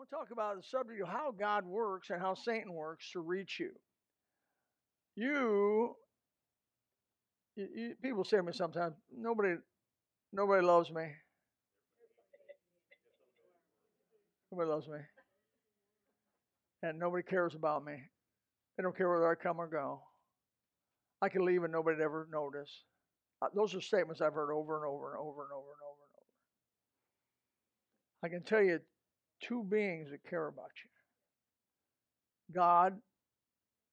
want to talk about the subject of how God works and how Satan works to reach you. You, you, you people say to me sometimes, nobody, nobody loves me. Nobody loves me. And nobody cares about me. They don't care whether I come or go. I can leave and nobody'd ever notice. Uh, those are statements I've heard over and over and over and over and over and over. I can tell you two beings that care about you God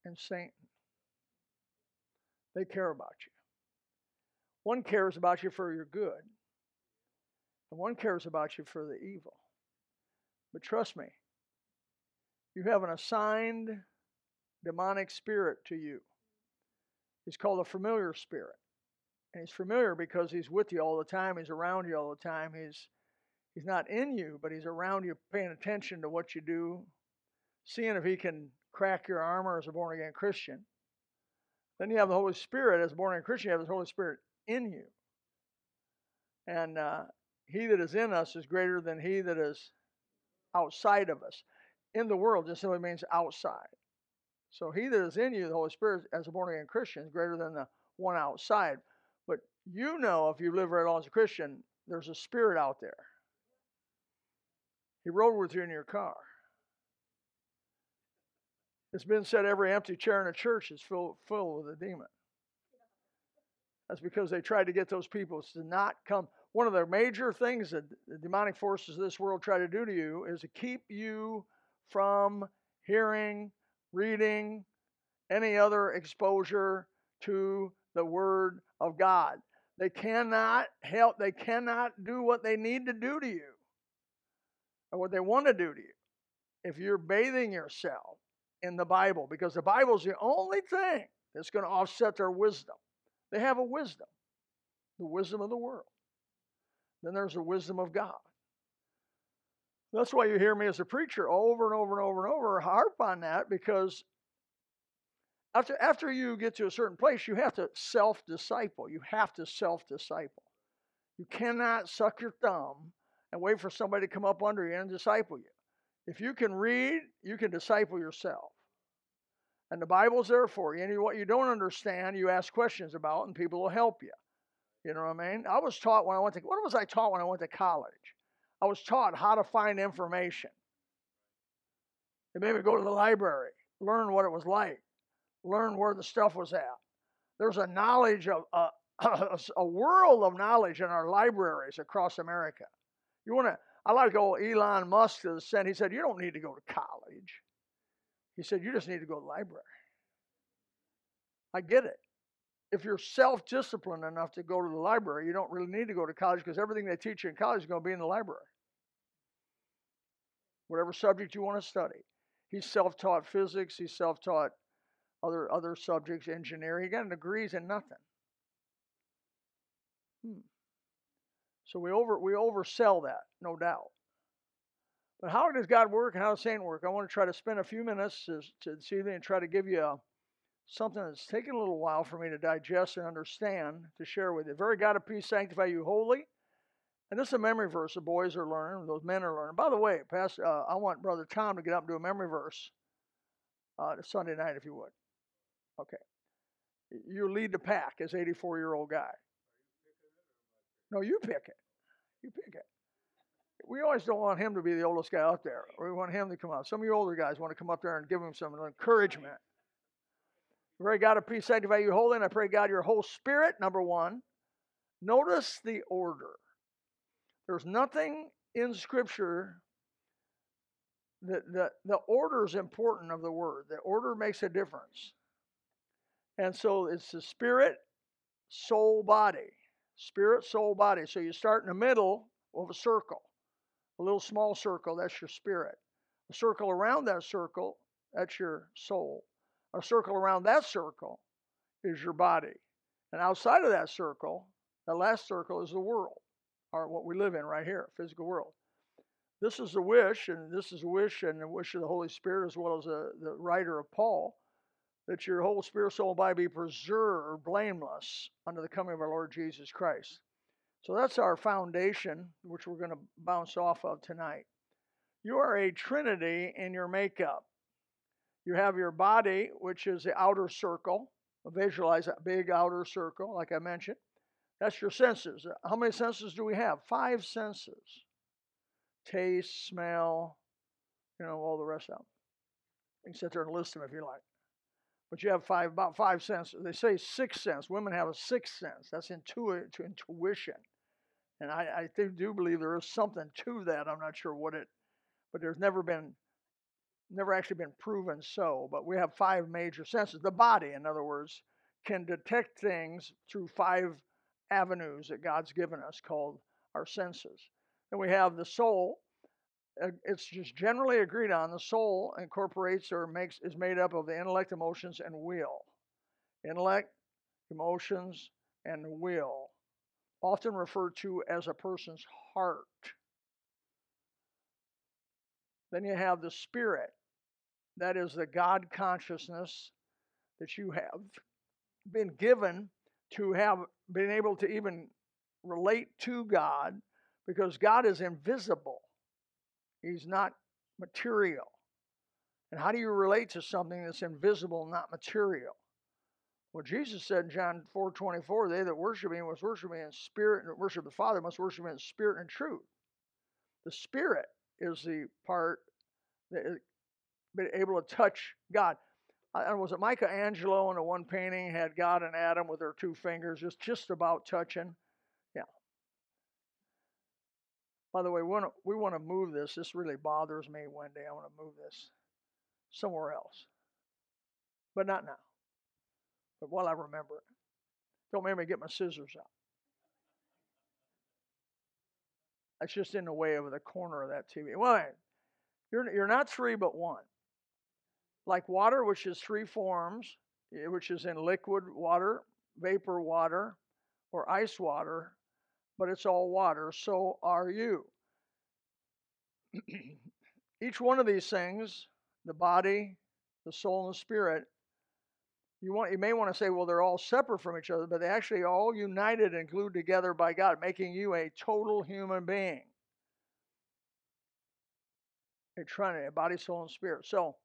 and Satan. They care about you. One cares about you for your good, and one cares about you for the evil. But trust me, you have an assigned demonic spirit to you. He's called a familiar spirit. And he's familiar because he's with you all the time, he's around you all the time, he's He's not in you, but he's around you, paying attention to what you do, seeing if he can crack your armor as a born again Christian. Then you have the Holy Spirit as a born again Christian. You have the Holy Spirit in you, and uh, he that is in us is greater than he that is outside of us. In the world just simply means outside. So he that is in you, the Holy Spirit, as a born again Christian, is greater than the one outside. But you know, if you live right on as a Christian, there's a spirit out there. He rode with you in your car. It's been said every empty chair in a church is full, full with a demon. That's because they tried to get those people to not come. One of the major things that the demonic forces of this world try to do to you is to keep you from hearing, reading, any other exposure to the Word of God. They cannot help, they cannot do what they need to do to you or what they want to do to you if you're bathing yourself in the Bible, because the Bible is the only thing that's going to offset their wisdom. They have a wisdom, the wisdom of the world. Then there's the wisdom of God. That's why you hear me as a preacher over and over and over and over harp on that because after, after you get to a certain place, you have to self disciple. You have to self disciple. You cannot suck your thumb and wait for somebody to come up under you and disciple you. If you can read, you can disciple yourself. And the Bible's there for you. And what you don't understand, you ask questions about, and people will help you. You know what I mean? I was taught when I went to what was I taught when I went to college? I was taught how to find information. They made me go to the library, learn what it was like, learn where the stuff was at. There's a knowledge of uh, a world of knowledge in our libraries across America. You want to, I like old Elon Musk said, he said, you don't need to go to college. He said, you just need to go to the library. I get it. If you're self disciplined enough to go to the library, you don't really need to go to college because everything they teach you in college is going to be in the library. Whatever subject you want to study. He's self taught physics, he's self taught other, other subjects, engineering. He got degrees in nothing. Hmm. So we over we oversell that, no doubt. But how does God work and how does Satan work? I want to try to spend a few minutes to this evening and try to give you a, something that's taken a little while for me to digest and understand to share with you. Very God of peace sanctify you holy. And this is a memory verse the boys are learning, those men are learning. By the way, Pastor, uh, I want Brother Tom to get up and do a memory verse uh, Sunday night, if you would. Okay. You lead the pack as 84 year old guy. No, you pick it. You pick it. We always don't want him to be the oldest guy out there. We want him to come out. Some of you older guys want to come up there and give him some encouragement. Pray God of peace, sanctify you holy, and I pray God your whole spirit, number one. Notice the order. There's nothing in Scripture that the, the order is important of the word. The order makes a difference. And so it's the spirit, soul, body. Spirit, soul, body. So you start in the middle of a circle, a little small circle, that's your spirit. A circle around that circle, that's your soul. A circle around that circle is your body. And outside of that circle, the last circle is the world, or what we live in right here, physical world. This is a wish, and this is a wish and the wish of the Holy Spirit, as well as the, the writer of Paul, that your whole spirit, soul, and body be preserved blameless under the coming of our Lord Jesus Christ. So that's our foundation, which we're going to bounce off of tonight. You are a trinity in your makeup. You have your body, which is the outer circle. Visualize that big outer circle, like I mentioned. That's your senses. How many senses do we have? Five senses taste, smell, you know, all the rest of them. You can sit there and list them if you like. But you have five, about five senses. They say six sense. Women have a sixth sense. That's intu- intuition. And I, I do believe there is something to that. I'm not sure what it, but there's never been, never actually been proven so. But we have five major senses. The body, in other words, can detect things through five avenues that God's given us called our senses. And we have the soul. It's just generally agreed on the soul incorporates or makes is made up of the intellect, emotions, and will. Intellect, emotions, and will, often referred to as a person's heart. Then you have the spirit. That is the God consciousness that you have been given to have been able to even relate to God because God is invisible. He's not material. And how do you relate to something that's invisible, not material? Well, Jesus said in John 4 24, they that worship me must worship me in spirit, and worship the Father must worship me in spirit and truth. The spirit is the part that is able to touch God And was it Michelangelo in the one painting had God and Adam with their two fingers just just about touching? Yeah. By the way, we want to, we want to move this. This really bothers me one day. I want to move this somewhere else, but not now. But while I remember it, don't make me get my scissors out. That's just in the way of the corner of that TV. Well, you're you're not three but one like water, which is three forms, eh, which is in liquid water, vapor water, or ice water, but it's all water. So are you. Each one of these things, the body, the soul, and the spirit, you want you may want to say, well, they're all separate from each other, but they actually all united and glued together by God, making you a total human being. A trinity, a body, soul, and spirit. So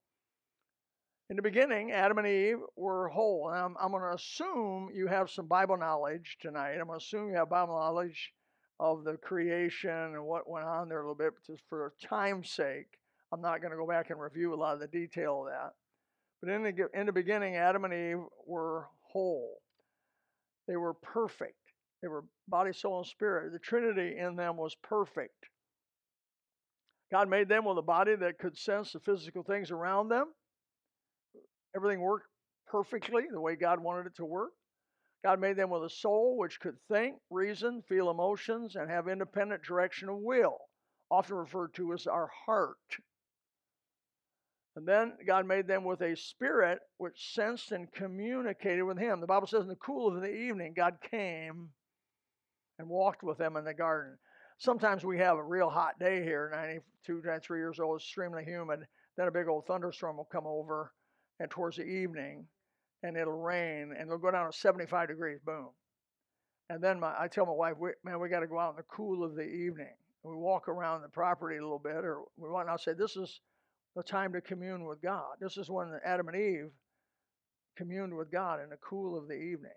in the beginning, Adam and Eve were whole. And I'm, I'm going to assume you have some Bible knowledge tonight. I'm going to assume you have Bible knowledge of the creation and what went on there a little bit, just for time's sake. I'm not going to go back and review a lot of the detail of that. But in the, in the beginning, Adam and Eve were whole. They were perfect. They were body, soul, and spirit. The Trinity in them was perfect. God made them with a body that could sense the physical things around them everything worked perfectly the way God wanted it to work. God made them with a soul which could think, reason, feel emotions, and have independent direction of will, often referred to as our heart. And then God made them with a spirit which sensed and communicated with Him. The Bible says, in the cool of the evening, God came and walked with them in the garden. Sometimes we have a real hot day here, 92, 93 years old, extremely humid. Then a big old thunderstorm will come over and towards the evening, and it'll rain, and it'll go down to 75 degrees, boom. And then my, I tell my wife, man, we got to go out in the cool of the evening. And we walk around the property a little bit, or we want. I'll say, this is the time to commune with God. This is when Adam and Eve communed with God in the cool of the evening,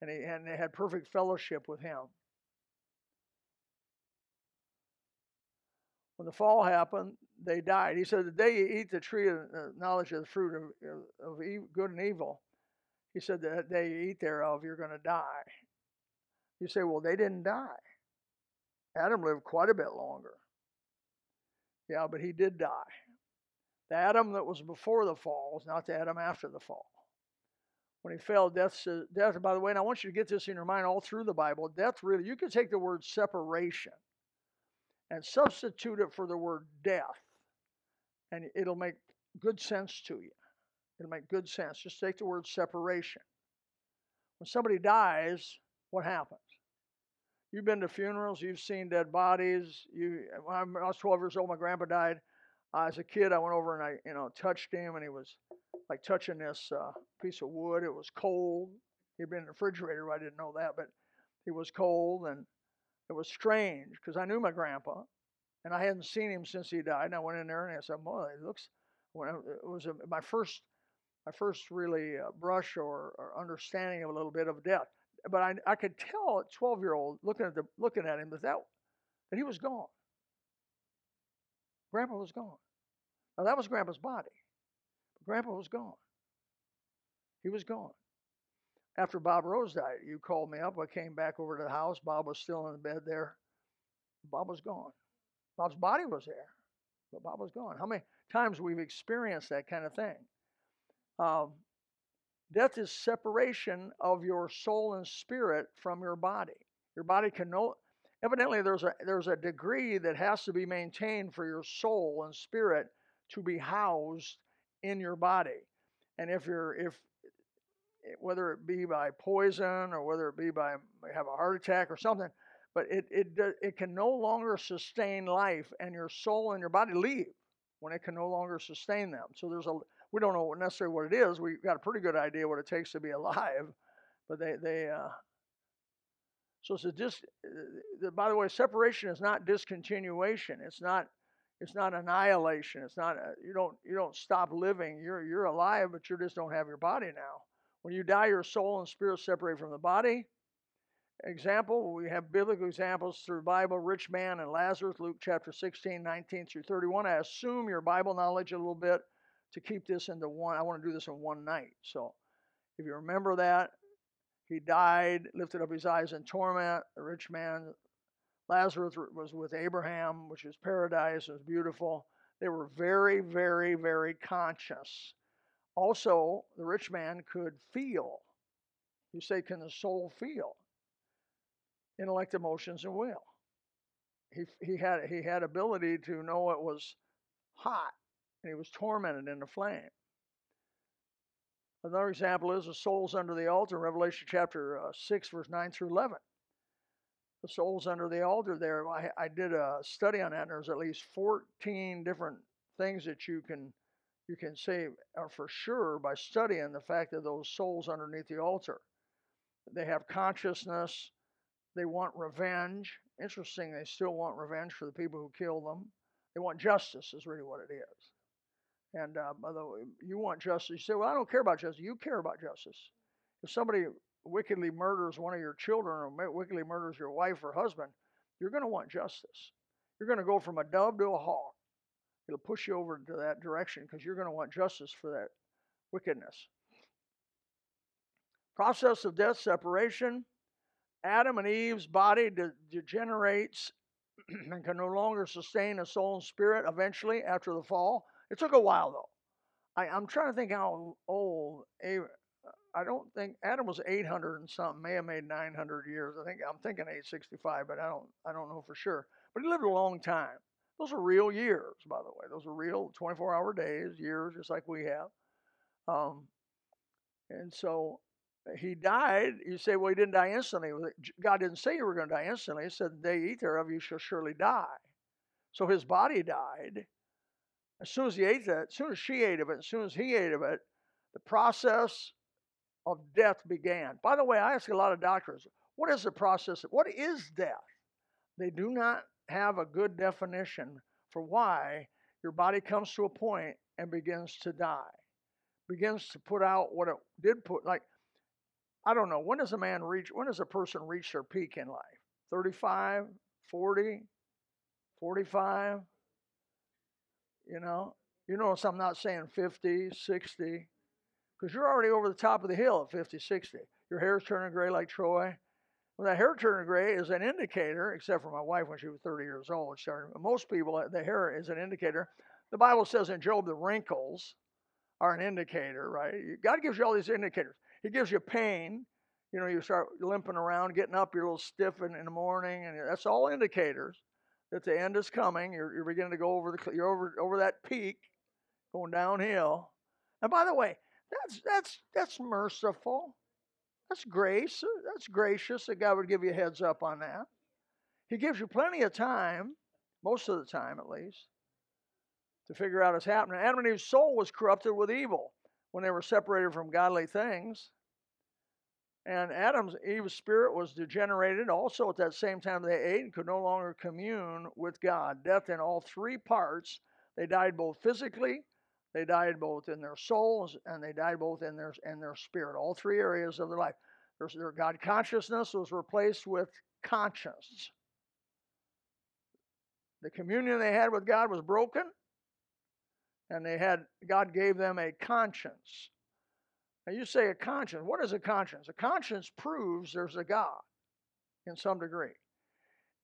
and, he, and they had perfect fellowship with Him. When the fall happened, they died. He said, The day you eat the tree of the knowledge of the fruit of, uh, of good and evil, he said, The day you eat thereof, you're going to die. You say, Well, they didn't die. Adam lived quite a bit longer. Yeah, but he did die. The Adam that was before the fall is not the Adam after the fall. When he fell, death, death, by the way, and I want you to get this in your mind all through the Bible, death really, you could take the word separation and substitute it for the word death, and it'll make good sense to you. It'll make good sense. Just take the word separation. When somebody dies, what happens? You've been to funerals, you've seen dead bodies. You, I was 12 years old, my grandpa died. Uh, as a kid, I went over and I, you know, touched him, and he was like touching this uh, piece of wood. It was cold. He'd been in the refrigerator. I didn't know that, but he was cold, and it was strange because I knew my grandpa. and I hadn't seen him since he died. And I went in there and I said, "Boy, it looks." When I, it was a, my first, my first really uh, brush or, or, understanding of a little bit of death. But I, I could tell at 12 year old looking at the looking at him that that that he was gone. Grandpa was gone. Now that was Grandpa's body. Grandpa was gone. He was gone. After Bob Rose died, you called me up. I came back over to the house. Bob was still in the bed there. Bob was gone. Bob's body was there, but Bob was gone. How many times we've experienced that kind of thing? Um, death is separation of your soul and spirit from your body. Your body can no. Evidently, there's a there's a degree that has to be maintained for your soul and spirit to be housed in your body. And if you're if whether it be by poison or whether it be by have a heart attack or something, but it it it can no longer sustain life, and your soul and your body leave when it can no longer sustain them. So there's a we don't know necessarily what it is. We've got a pretty good idea what it takes to be alive, but they they uh, so it's a dis. By the way, separation is not discontinuation. It's not it's not annihilation. It's not a, you don't you don't stop living. You're you're alive, but you just don't have your body now. When you die, your soul and spirit separate from the body example, we have biblical examples through Bible, rich man and Lazarus, Luke chapter 16, 19 through 31. I assume your Bible knowledge a little bit to keep this into one. I want to do this in one night. So if you remember that, he died, lifted up his eyes in torment. The rich man, Lazarus, was with Abraham, which is paradise, it was beautiful. They were very, very, very conscious. Also, the rich man could feel. You say, can the soul feel? intellect, emotions, and will. He, he had he had ability to know it was hot, and he was tormented in the flame. Another example is the souls under the altar, Revelation chapter uh, 6, verse 9 through 11. The souls under the altar there, I, I did a study on that, and there's at least 14 different things that you can you can say are for sure by studying the fact that those souls underneath the altar. They have consciousness, they want revenge. Interesting, they still want revenge for the people who killed them. They want justice, is really what it is. And uh, by the way, you want justice. You say, well, I don't care about justice. You care about justice. If somebody wickedly murders one of your children or wickedly murders your wife or husband, you're going to want justice. You're going to go from a dove to a hawk. It'll push you over to that direction because you're going to want justice for that wickedness. Process of death separation. Adam and Eve's body de- degenerates and can no longer sustain a soul and spirit eventually after the fall. It took a while though. I, am trying to think how old I don't think Adam was 800 and something, may have made 900 years. I think I'm thinking 865, but I don't I don't know for sure. But he lived a long time. Those are real years, by the way. Those are real 24-hour days, years, just like we have. Um, and so he died, you say, well, he didn't die instantly. God didn't say you were going to die instantly. He said, the day you eat thereof, you shall surely die. So his body died. As soon as he ate that, as soon as she ate of it, as soon as he ate of it, the process of death began. By the way, I ask a lot of doctors, what is the process? What is death? They do not have a good definition for why your body comes to a point and begins to die, begins to put out what it did put. Like I don't know. When does a man reach, when does a person reach their peak in life? 35, 40, 45? You know? You notice I'm not saying 50, 60, because you're already over the top of the hill at 50, 60. Your hair's turning gray like Troy. Well, that hair turning gray is an indicator, except for my wife when she was 30 years old. Started, most people, uh, the hair is an indicator. The Bible says in Job, the wrinkles are an indicator, right? God gives you all these indicators. He gives you pain. You know, you start limping around, getting up, you're a little stiff in, in the morning, and that's all indicators that the end is coming. You're, you're beginning to go over the you're over over that peak, going downhill. And by the way, that's that's that's merciful. That's grace. Uh, that's gracious that God would give you a heads up on that. He gives you plenty of time, most of the time at least, to figure out what's happening. Adam and Eve's soul was corrupted with evil when they were separated from godly things. And Adam's Eve's spirit was degenerated. Also, at that same time, they ate and could no longer commune with God. Death in all three parts. They died both physically, they died both in their souls, and they died both in their in their spirit. All three areas of their life. Their, God consciousness was replaced with conscience. The communion they had with God was broken, and they had God gave them a conscience. Now you say a conscience. What is a conscience? A conscience proves there's a God in some degree.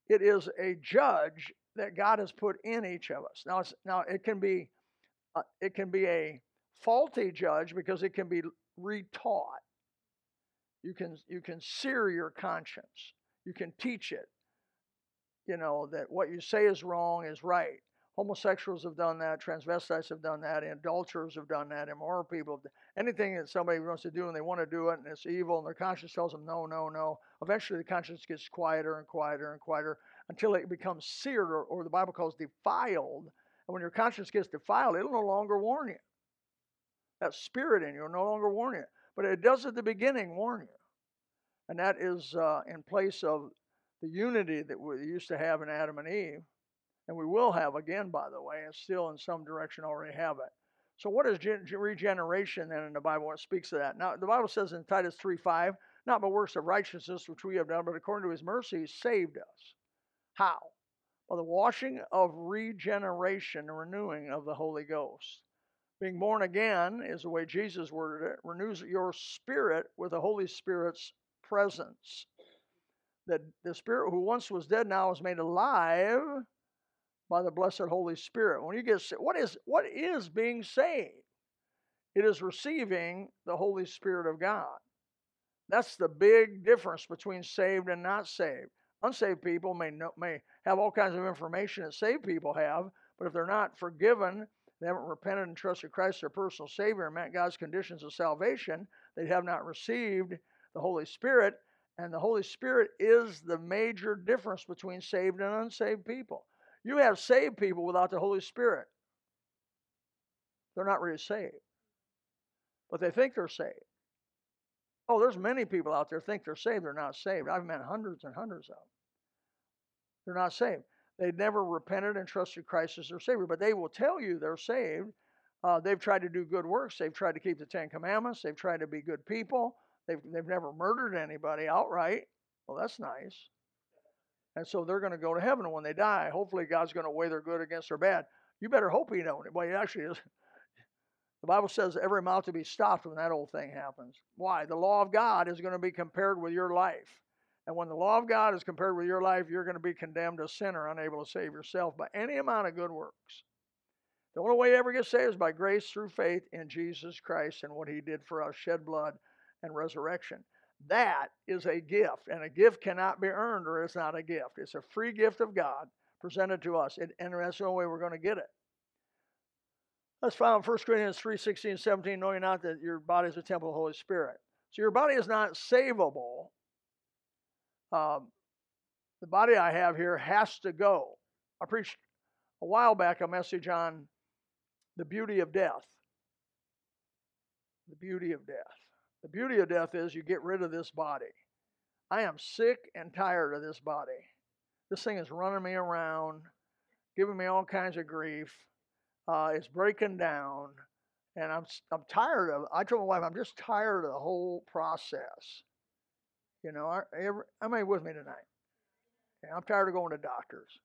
It is a judge that God has put in each of us. Now, now it can be uh, it can be a faulty judge because it can be retaught. You can you can sear your conscience. You can teach it. You know that what you say is wrong is right. Homosexuals have done that. Transvestites have done that. Adulterers have done that. Immoral people. anything that somebody wants to do and they want to do it and it's evil and their conscience tells them no, no, no. Eventually the conscience gets quieter and quieter and quieter until it becomes seared or, or the Bible calls defiled. And when your conscience gets defiled, it'll no longer warn you. That spirit in you will no longer warn you. But it does at the beginning warn you. And that is uh, in place of the unity that we used to have in Adam and Eve and we will have again, by the way, and still in some direction already have it. So, what is gen- regeneration then in the Bible? It speaks of that. Now, the Bible says in Titus 3 5, not by works of righteousness which we have done, but according to his mercy, he saved us. How? By the washing of regeneration renewing of the Holy Ghost. Being born again is the way Jesus worded it, renews your spirit with the Holy Spirit's presence. That the spirit who once was dead now is made alive by the blessed Holy Spirit. When you get what is what is being saved? It is receiving the Holy Spirit of God. That's the big difference between saved and not saved. Unsaved people may know, may have all kinds of information that saved people have, but if they're not forgiven, they haven't repented and trusted Christ their personal Savior and met God's conditions of salvation, they have not received the Holy Spirit. And the Holy Spirit is the major difference between saved and unsaved people. You have saved people without the Holy Spirit. They're not really saved, but they think they're saved. Oh, there's many people out there think they're saved. They're not saved. I've met hundreds and hundreds of them. They're not saved. They've never repented and trusted Christ as their Savior, but they will tell you they're saved. Uh, they've tried to do good works. They've tried to keep the Ten Commandments. They've tried to be good people. They've, they've never murdered anybody outright. Well, that's nice. And so they're going to go to heaven when they die. Hopefully, God's going to weigh their good against their bad. You better hope He don't. Well, it actually is. The Bible says every mouth to be stopped when that old thing happens. Why? The law of God is going to be compared with your life. And when the law of God is compared with your life, you're going to be condemned a sinner, unable to save yourself by any amount of good works. The only way you ever get saved is by grace through faith in Jesus Christ and what He did for us shed blood and resurrection. That is a gift, and a gift cannot be earned or it's not a gift. It's a free gift of God presented to us, and that's the only way we're going to get it. Found in 1 Corinthians 3 16 17, knowing not that your body is a temple of the Holy Spirit. So your body is not savable. Um, the body I have here has to go. I preached a while back a message on the beauty of death. The beauty of death. The beauty of death is you get rid of this body. I am sick and tired of this body. This thing is running me around, giving me all kinds of grief. Uh, it's breaking down, and I'm I'm tired of. I told my wife I'm just tired of the whole process. You know, are, am I with me tonight? I'm tired of going to doctors.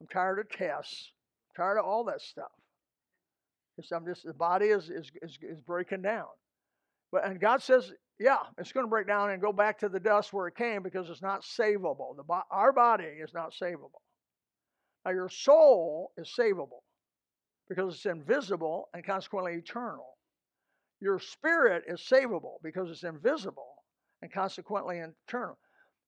I'm tired of tests. I'm tired of all that stuff. I'm just the body is, is is is breaking down. But and God says, yeah, it's going to break down and go back to the dust where it came because it's not savable. The, our body is not savable. Now your soul is savable because it's invisible and consequently eternal. Your spirit is savable because it's invisible and consequently eternal.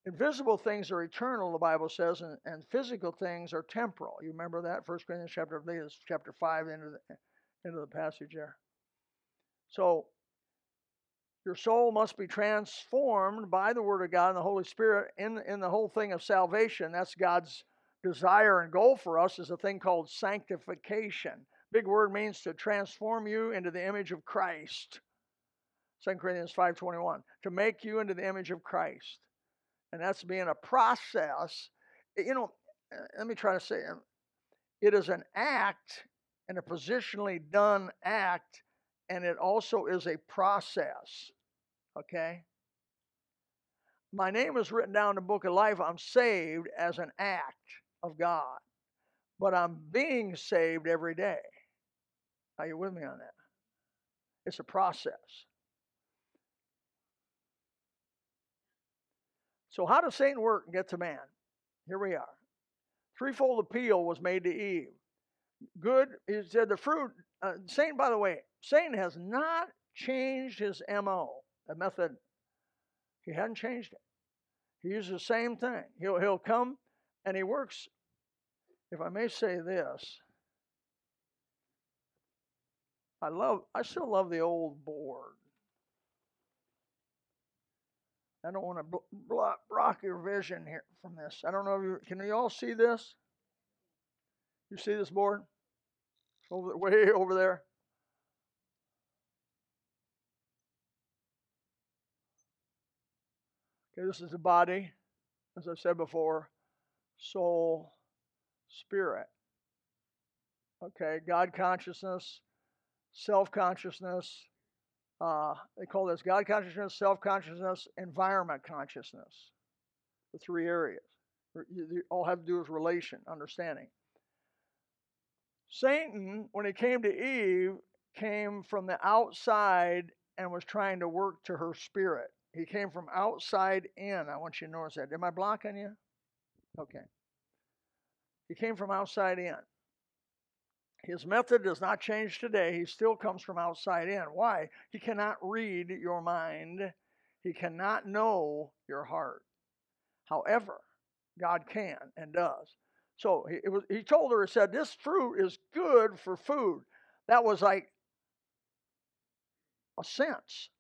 Invisible things are eternal, the Bible says, and, and physical things are temporal. You remember that? First Corinthians chapter, chapter 5, into the, into the passage there. So your soul must be transformed by the Word of God and the Holy Spirit in, in the whole thing of salvation. That's God's desire and goal for us is a thing called sanctification. Big word means to transform you into the image of Christ. 2 Corinthians 5:21, to make you into the image of Christ. And that's being a process. You know, uh, let me try to say um, it is an act and a positionally done act, and it also is a process. Okay? My name is written down in the book of life. I'm saved as an act of God, but I'm being saved every day. Are you with me on that? It's a process. So, how does Satan work and get to man? Here we are. Threefold appeal was made to Eve. Good, he said the fruit. Uh, Satan, by the way, Satan has not changed his MO, a method. He hadn't changed it. He uses the same thing. He'll, he'll come and he works, if I may say this, I love, I still love the old board. I don't want to block, block your vision here from this. I don't know if you can you all see this? You see this board? Over way over there. Okay, this is the body, as I said before, soul, spirit. Okay, God consciousness, self consciousness, uh, they call this God consciousness, self consciousness, environment consciousness. The three areas. They all have to do with relation, understanding. Satan, when he came to Eve, came from the outside and was trying to work to her spirit. He came from outside in. I want you to notice that. Am I blocking you? Okay. He came from outside in. His method does not change today. He still comes from outside in. Why? He cannot read your mind, he cannot know your heart. However, God can and does. So he, was, he told her, he said, This fruit is good for food. That was like a sense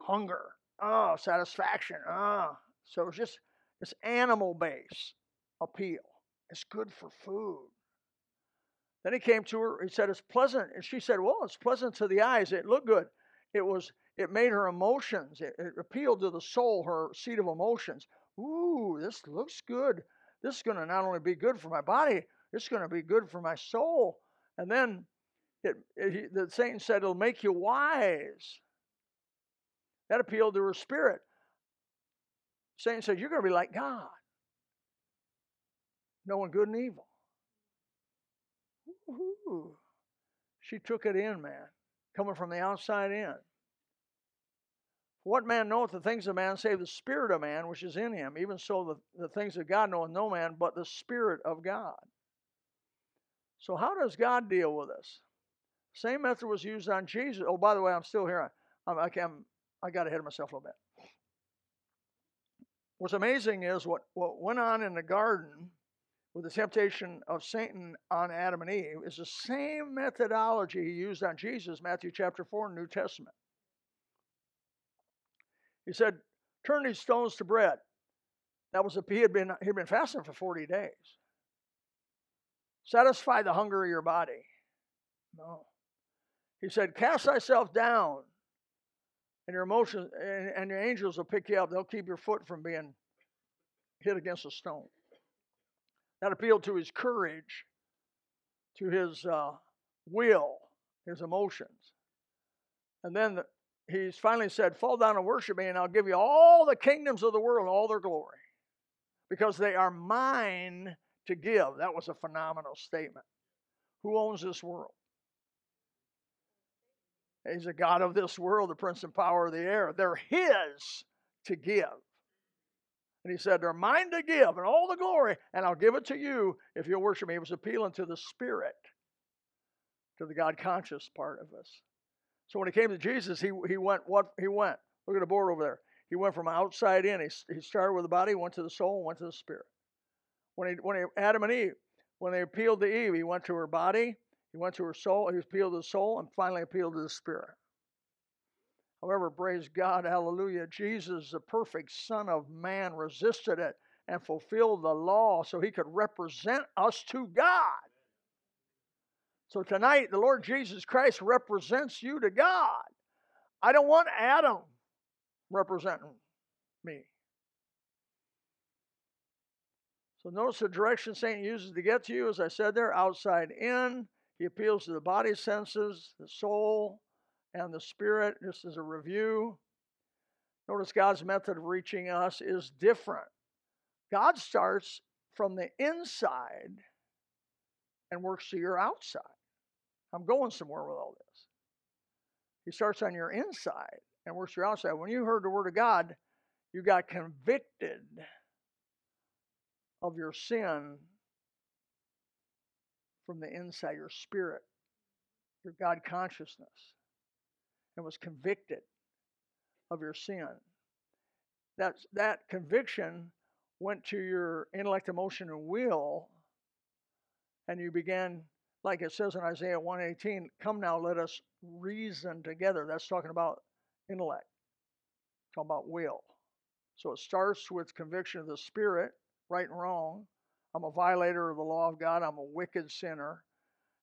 hunger, oh, satisfaction. Oh. So it's just this animal base appeal. It's good for food. Then he came to her. He said, "It's pleasant," and she said, "Well, it's pleasant to the eyes. It looked good. It was. It made her emotions. It, it appealed to the soul, her seat of emotions. Ooh, this looks good. This is going to not only be good for my body, it's going to be good for my soul." And then it, it, the Satan said, "It'll make you wise." That appealed to her spirit. Satan said, "You're going to be like God, knowing good and evil." Ooh, she took it in, man, coming from the outside in. What man knoweth the things of man, save the spirit of man which is in him? Even so, the, the things of God knoweth no man but the spirit of God. So, how does God deal with us? Same method was used on Jesus. Oh, by the way, I'm still here. I'm, I, I got ahead of myself a little bit. What's amazing is what, what went on in the garden with the temptation of Satan on Adam and Eve is the same methodology he used on Jesus, Matthew chapter 4, New Testament. He said, Turn these stones to bread. That was a, he had been he had been fasting for 40 days. Satisfy the hunger of your body. No. He said, Cast thyself down, and your emotions and, and your angels will pick you up. They'll keep your foot from being hit against a stone. That appealed to his courage, to his uh, will, his emotions. And then he's finally said, Fall down and worship me, and I'll give you all the kingdoms of the world, and all their glory, because they are mine to give. That was a phenomenal statement. Who owns this world? He's a God of this world, the prince and power of the air. They're his to give. And he said, They're mine to give and all the glory, and I'll give it to you if you'll worship me. He was appealing to the spirit, to the God conscious part of us. So when he came to Jesus, he, he went what he went. Look at the board over there. He went from outside in. He, he started with the body, went to the soul, went to the spirit. When he when he, Adam and Eve, when they appealed to Eve, he went to her body, he went to her soul, he appealed to the soul, and finally appealed to the spirit. However, praise God, hallelujah, Jesus, the perfect Son of Man, resisted it and fulfilled the law so he could represent us to God. So tonight, the Lord Jesus Christ represents you to God. I don't want Adam representing me. So notice the direction Satan uses to get to you, as I said there, outside in. He appeals to the body senses, the soul, and the spirit. This is a review. Notice God's method of reaching us is different. God starts from the inside and works to your outside. I'm going somewhere with all this. He starts on your inside and works to your outside. When you heard the word of God, you got convicted of your sin from the inside, your spirit, your God consciousness, and was convicted of your sin. That, that conviction went to your intellect, emotion, and will, and you began, like it says in Isaiah 118, come now, let us reason together. That's talking about intellect, talking about will. So it starts with conviction of the spirit, right and wrong. I'm a violator of the law of God. I'm a wicked sinner.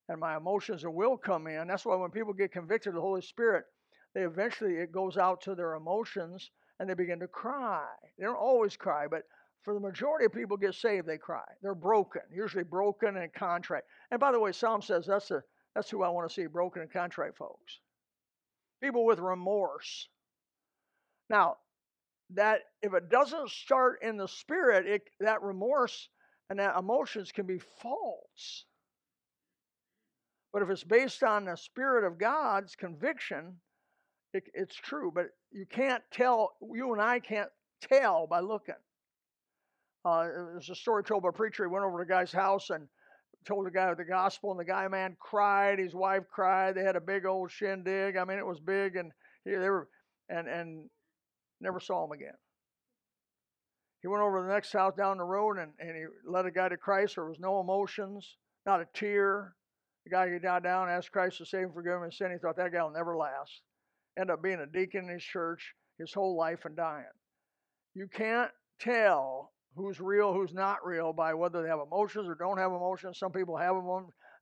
And my emotions and will come in. That's why when people get convicted of the Holy Spirit, they eventually, it goes out to their emotions and they begin to cry. They don't always cry, but for the majority of people get saved, they cry. They're broken, usually broken and contrite. And by the way, Psalm says that's, a, that's who I want to see broken and contrite folks. People with remorse. Now, that if it doesn't start in the spirit, it, that remorse and that emotions can be false. But if it's based on the Spirit of God's conviction, it, it's true. But you can't tell, you and I can't tell by looking. Uh, there's a story told by a preacher. He went over to a guy's house and told the guy the gospel, and the guy man cried. His wife cried. They had a big old shindig. I mean, it was big, and he, they were and and never saw him again. He went over to the next house down the road and, and he led a guy to Christ. There was no emotions, not a tear. The guy got down, asked Christ to save him, forgive him his sin. He thought that guy will never last. Ended up being a deacon in his church his whole life and dying. You can't tell who's real, who's not real by whether they have emotions or don't have emotions. Some people have them.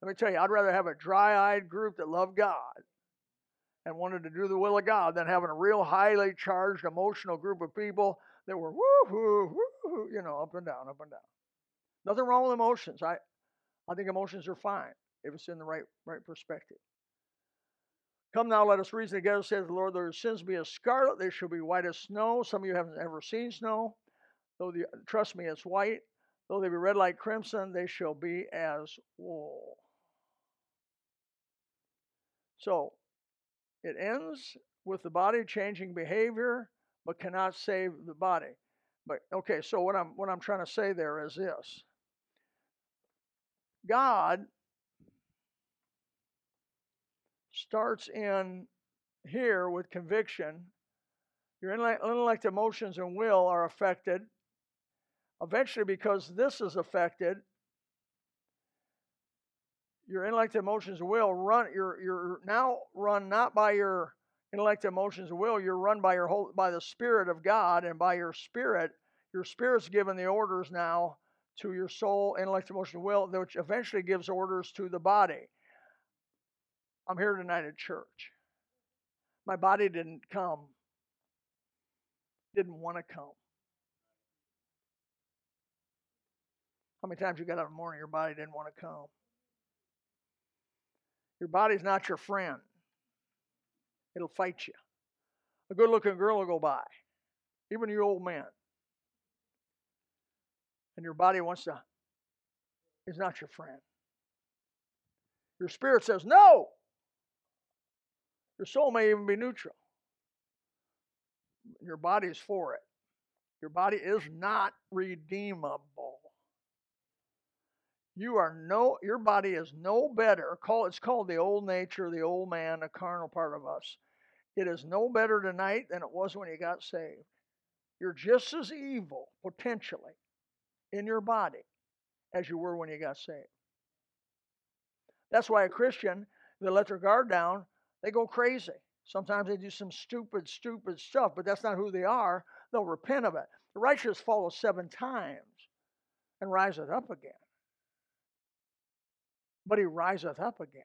Let me tell you, I'd rather have a dry eyed group that loved God and wanted to do the will of God than having a real highly charged emotional group of people that were woo hoo, woo you know, up and down, up and down. Nothing wrong with emotions. I, I think emotions are fine if it's in the right, right perspective. Come now, let us reason together, says the Lord. Their sins be as scarlet, they shall be white as snow. Some of you haven't ever seen snow. Though the, trust me, it's white. Though they be red like crimson, they shall be as wool. So it ends with the body changing behavior but cannot save the body. But okay, so what I'm what I'm trying to say there is this. God starts in here with conviction. Your intellect, emotions, and will are affected. Eventually, because this is affected, your intellect, emotions, and will run. You're you're now run not by your intellect, emotions, and will, you're run by your whole by the Spirit of God, and by your spirit, your spirit's given the orders now to your soul, intellect, emotion, will, which eventually gives orders to the body. I'm here tonight at church. My body didn't come, didn't want to come. How many times you got up in the morning, your body didn't want to come? Your body's not your friend. It'll fight you. A good looking girl will go by, even your old man. And your body wants to, is not your friend. Your spirit says, no. Your soul may even be neutral. Your body is for it. Your body is not redeemable. You are no, your body is no better. Call it's called the old nature, the old man, the carnal part of us. It is no better tonight than it was when you got saved. You're just as evil, potentially, in your body as you were when you got saved. That's why a Christian, they let their guard down, they go crazy. Sometimes they do some stupid, stupid stuff, but that's not who they are. They'll repent of it. The righteous falls seven times and riseth up again. But he riseth up again.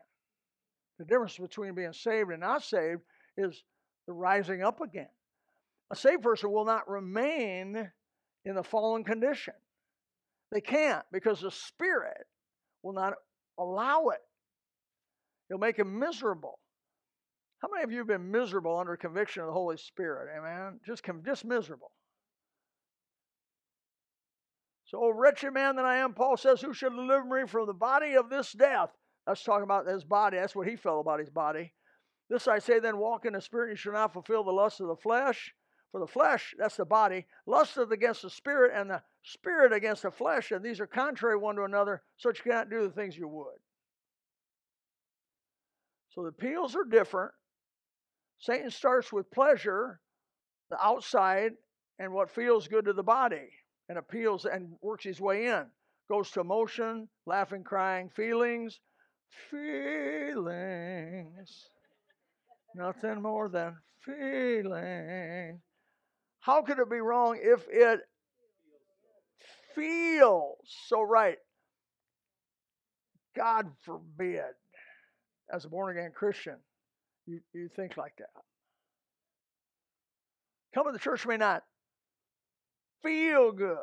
The difference between being saved and not saved is the rising up again. A saved person will not remain in the fallen condition. They can't because the Spirit will not allow it. He'll make him miserable. How many of you have been miserable under conviction of the Holy Spirit? Amen. Just just miserable. So, oh, wretched man that I am, Paul says, who shall deliver me from the body of this death? That's talking about his body. That's what he felt about his body. This I say then, walk in the spirit, you shall not fulfill the lust of the flesh. For the flesh, that's the body, lusteth against the spirit, and the spirit against the flesh, and these are contrary one to another, so you cannot do the things you would. So the appeals are different. Satan starts with pleasure, the outside, and what feels good to the body, and appeals and works his way in. Goes to emotion, laughing, crying, feelings, feelings. Nothing more than feelings. How could it be wrong if it feels so right? God forbid, as a born again Christian, you, you think like that. Coming to church may not feel good,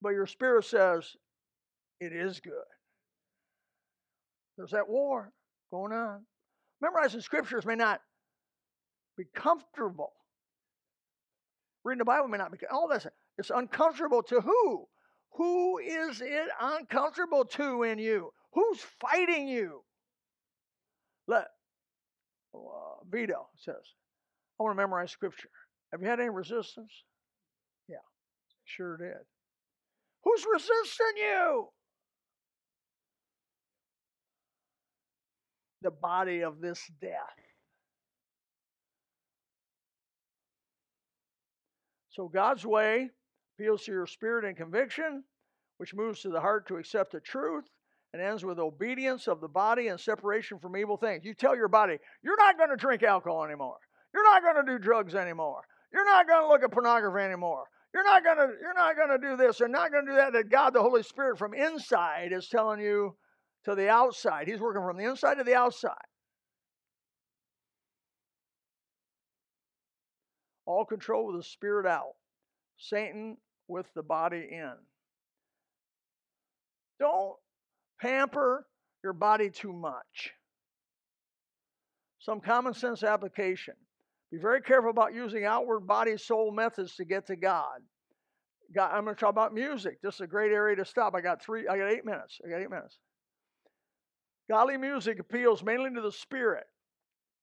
but your spirit says it is good. There's that war going on. Memorizing scriptures may not be comfortable, Reading the Bible may not be all this. It's uncomfortable to who? Who is it uncomfortable to in you? Who's fighting you? Let uh, Vito says, I want to memorize scripture. Have you had any resistance? Yeah, sure did. Who's resisting you? The body of this death. So God's way appeals to your spirit and conviction, which moves to the heart to accept the truth and ends with obedience of the body and separation from evil things. You tell your body, you're not going to drink alcohol anymore. You're not going to do drugs anymore. You're not going to look at pornography anymore. You're not going to you're not going to do this and not going to do that that God the Holy Spirit from inside is telling you to the outside. He's working from the inside to the outside. all control with the spirit out, Satan with the body in. Don't pamper your body too much. Some common sense application. Be very careful about using outward body soul methods to get to God. God I'm going to talk about music. This is a great area to stop. I got three, I got eight minutes. I got eight minutes. Godly music appeals mainly to the spirit.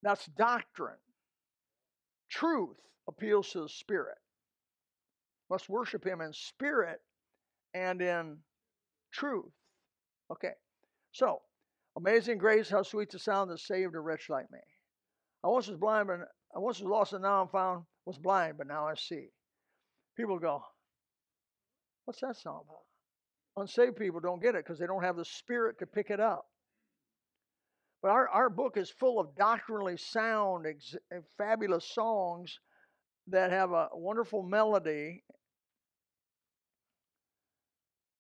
That's doctrine, truth, appeals to the spirit. Must worship him in spirit and in truth. Okay. So, amazing grace, how sweet the sound that saved a wretch like me. I once was blind, but I once was lost, and now I'm found. Was blind, but now I see. People go, "What's that song about?" Unsaved people don't get it because they don't have the spirit to pick it up. But our, our book is full of doctrinally sound, ex- eh, fabulous songs that have a wonderful melody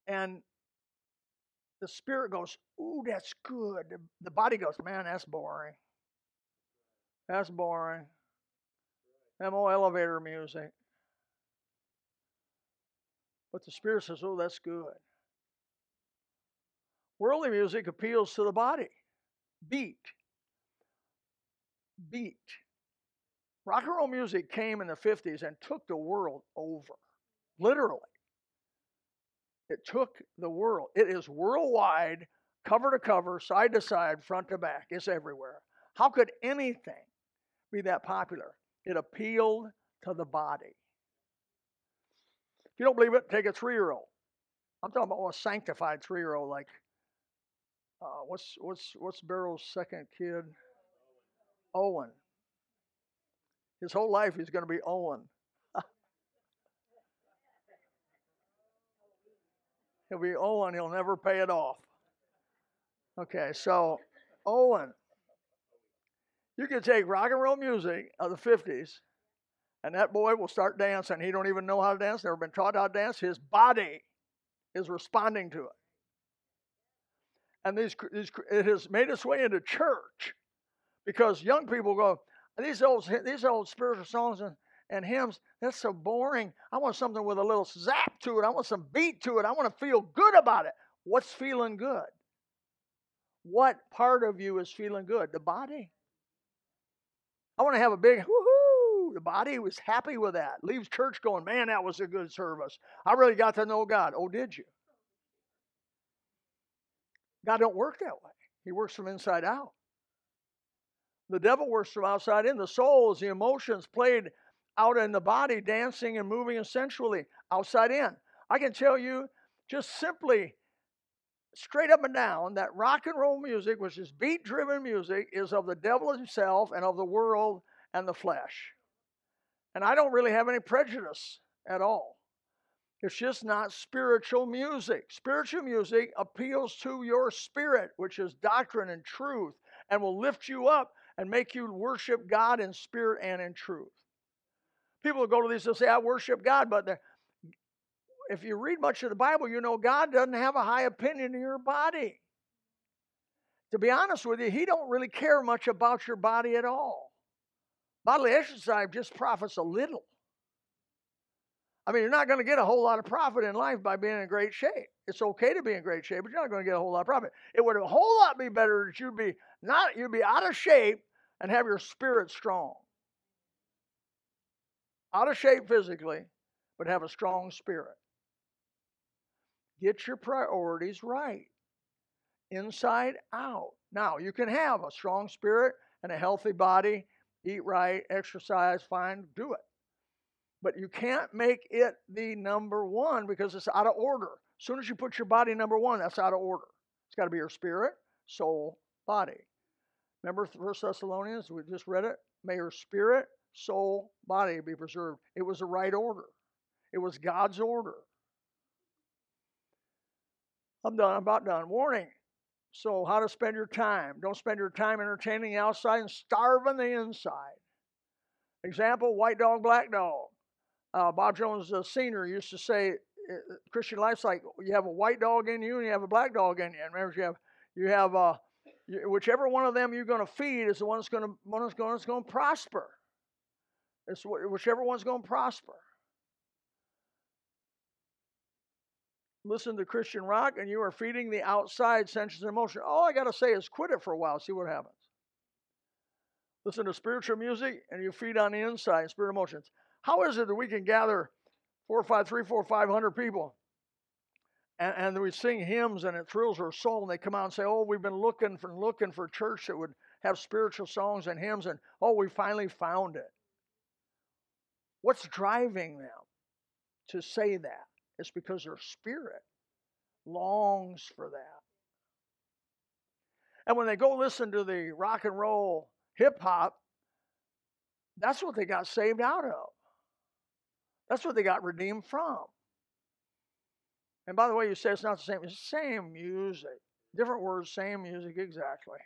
and the spirit goes, Ooh, that's good. The body goes, Man, that's boring. That's boring. MO elevator music. But the spirit says, Oh, that's good. Worldly music appeals to the body. Beat. Beat. Rock and roll music came in the 50s and took the world over. Literally. It took the world. It is worldwide, cover to cover, side to side, front to back. It's everywhere. How could anything be that popular? It appealed to the body. If you don't believe it, take a three year old. I'm talking about a sanctified three year old, like uh, what's what's what's Beryl's second kid? Owen. His whole life he's going to be Owen. He'll be Owen, he'll never pay it off. Okay, so Owen. You can take rock and roll music of the 50s, and that boy will start dancing. He don't even know how to dance, never been taught how to dance. His body is responding to it. And these, these, it has made its way into church because young people go, these old these old spiritual songs and, and hymns, that's so boring. I want something with a little zap to it. I want some beat to it. I want to feel good about it. What's feeling good? What part of you is feeling good? The body. I want to have a big woohoo. The body was happy with that. Leaves church going, man, that was a good service. I really got to know God. Oh, did you? God don't work that way. He works from inside out. The devil works from outside in. The soul is the emotions played out in the body, dancing and moving and sensually outside in. I can tell you just simply, straight up and down, that rock and roll music, which is beat driven music, is of the devil himself and of the world and the flesh. And I don't really have any prejudice at all. It's just not spiritual music. Spiritual music appeals to your spirit, which is doctrine and truth, and will lift you up and make you worship God in spirit and in truth. People will go to these and say, I worship God, but if you read much of the Bible, you know God doesn't have a high opinion of your body. To be honest with you, He don't really care much about your body at all. Bodily exercise just profits a little. I mean, you're not going to get a whole lot of profit in life by being in great shape. It's okay to be in great shape, but you're not going to get a whole lot of profit. It would a whole lot be better that you'd be not you'd be out of shape and have your spirit strong. Out of shape physically, but have a strong spirit. Get your priorities right. Inside out. Now, you can have a strong spirit and a healthy body, eat right, exercise, fine, do it. But you can't make it the number one because it's out of order. As soon as you put your body number one, that's out of order. It's got to be your spirit, soul, body. Remember First Thessalonians? We just read it. May your spirit, soul, body be preserved. It was the right order. It was God's order. I'm done. I'm about done. Warning. So, how to spend your time. Don't spend your time entertaining the outside and starving the inside. Example white dog, black dog. Uh, Bob Jones uh, Sr. used to say, uh, Christian life's like you have a white dog in you and you have a black dog in you. And remember, you have you have uh, whichever one of them you're going to feed is the one that's going to one that's going to prosper. It's whichever one's going to prosper. Listen to Christian rock, and you are feeding the outside senses and emotion. All I got to say is quit it for a while, see what happens. Listen to spiritual music, and you feed on the inside, spirit emotions. How is it that we can gather four, five, three, four, five hundred people, and, and we sing hymns, and it thrills our soul, and they come out and say, "Oh, we've been looking for looking for church that would have spiritual songs and hymns, and oh, we finally found it." What's driving them to say that? It's because their spirit longs for that. And when they go listen to the rock and roll hip hop, that's what they got saved out of. That's what they got redeemed from. And by the way, you say it's not the same. It's the same music. Different words, same music exactly.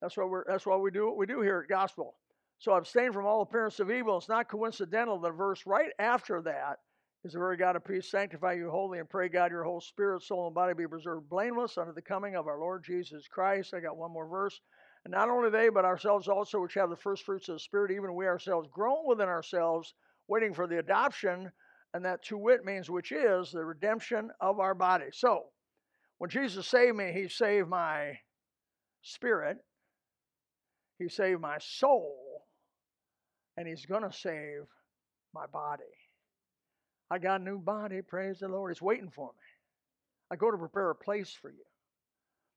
That's what we're that's why we do what we do here at Gospel. So abstain from all appearance of evil. It's not coincidental. The verse right after that is the very God of peace sanctify you wholly and pray God your whole spirit, soul, and body be preserved blameless under the coming of our Lord Jesus Christ. I got one more verse. And not only they, but ourselves also, which have the first fruits of the Spirit, even we ourselves, groan within ourselves, waiting for the adoption, and that to wit means which is the redemption of our body. So, when Jesus saved me, He saved my spirit, He saved my soul, and He's going to save my body. I got a new body, praise the Lord. It's waiting for me. I go to prepare a place for you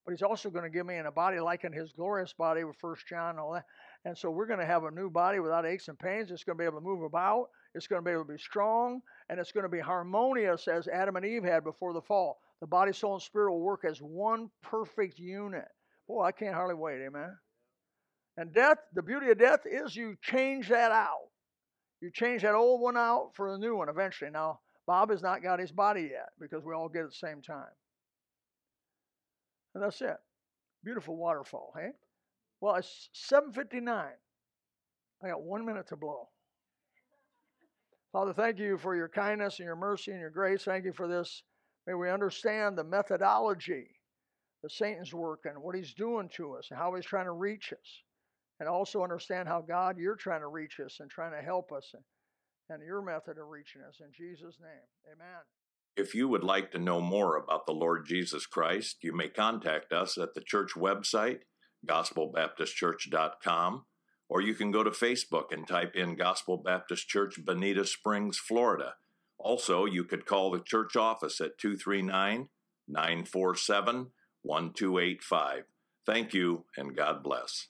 but he's also going to give me in a body like in his glorious body with First John and all that. And so we're going to have a new body without aches and pains. It's going to be able to move about. It's going to be able to be strong, and it's going to be harmonious as Adam and Eve had before the fall. The body, soul, and spirit will work as one perfect unit. Boy, I can't hardly wait, amen. And death, the beauty of death is you change that out. You change that old one out for a new one eventually. Now, Bob has not got his body yet because we all get it at the same time. And that's it. Beautiful waterfall, hey? Well, it's 7:59. I got one minute to blow. Father, thank you for your kindness and your mercy and your grace. Thank you for this. May we understand the methodology, the Satan's work, and what he's doing to us, and how he's trying to reach us. And also understand how God, you're trying to reach us and trying to help us and, and your method of reaching us. In Jesus' name, amen. If you would like to know more about the Lord Jesus Christ, you may contact us at the church website, gospelbaptistchurch.com, or you can go to Facebook and type in Gospel Baptist Church, Bonita Springs, Florida. Also, you could call the church office at 239 947 1285. Thank you, and God bless.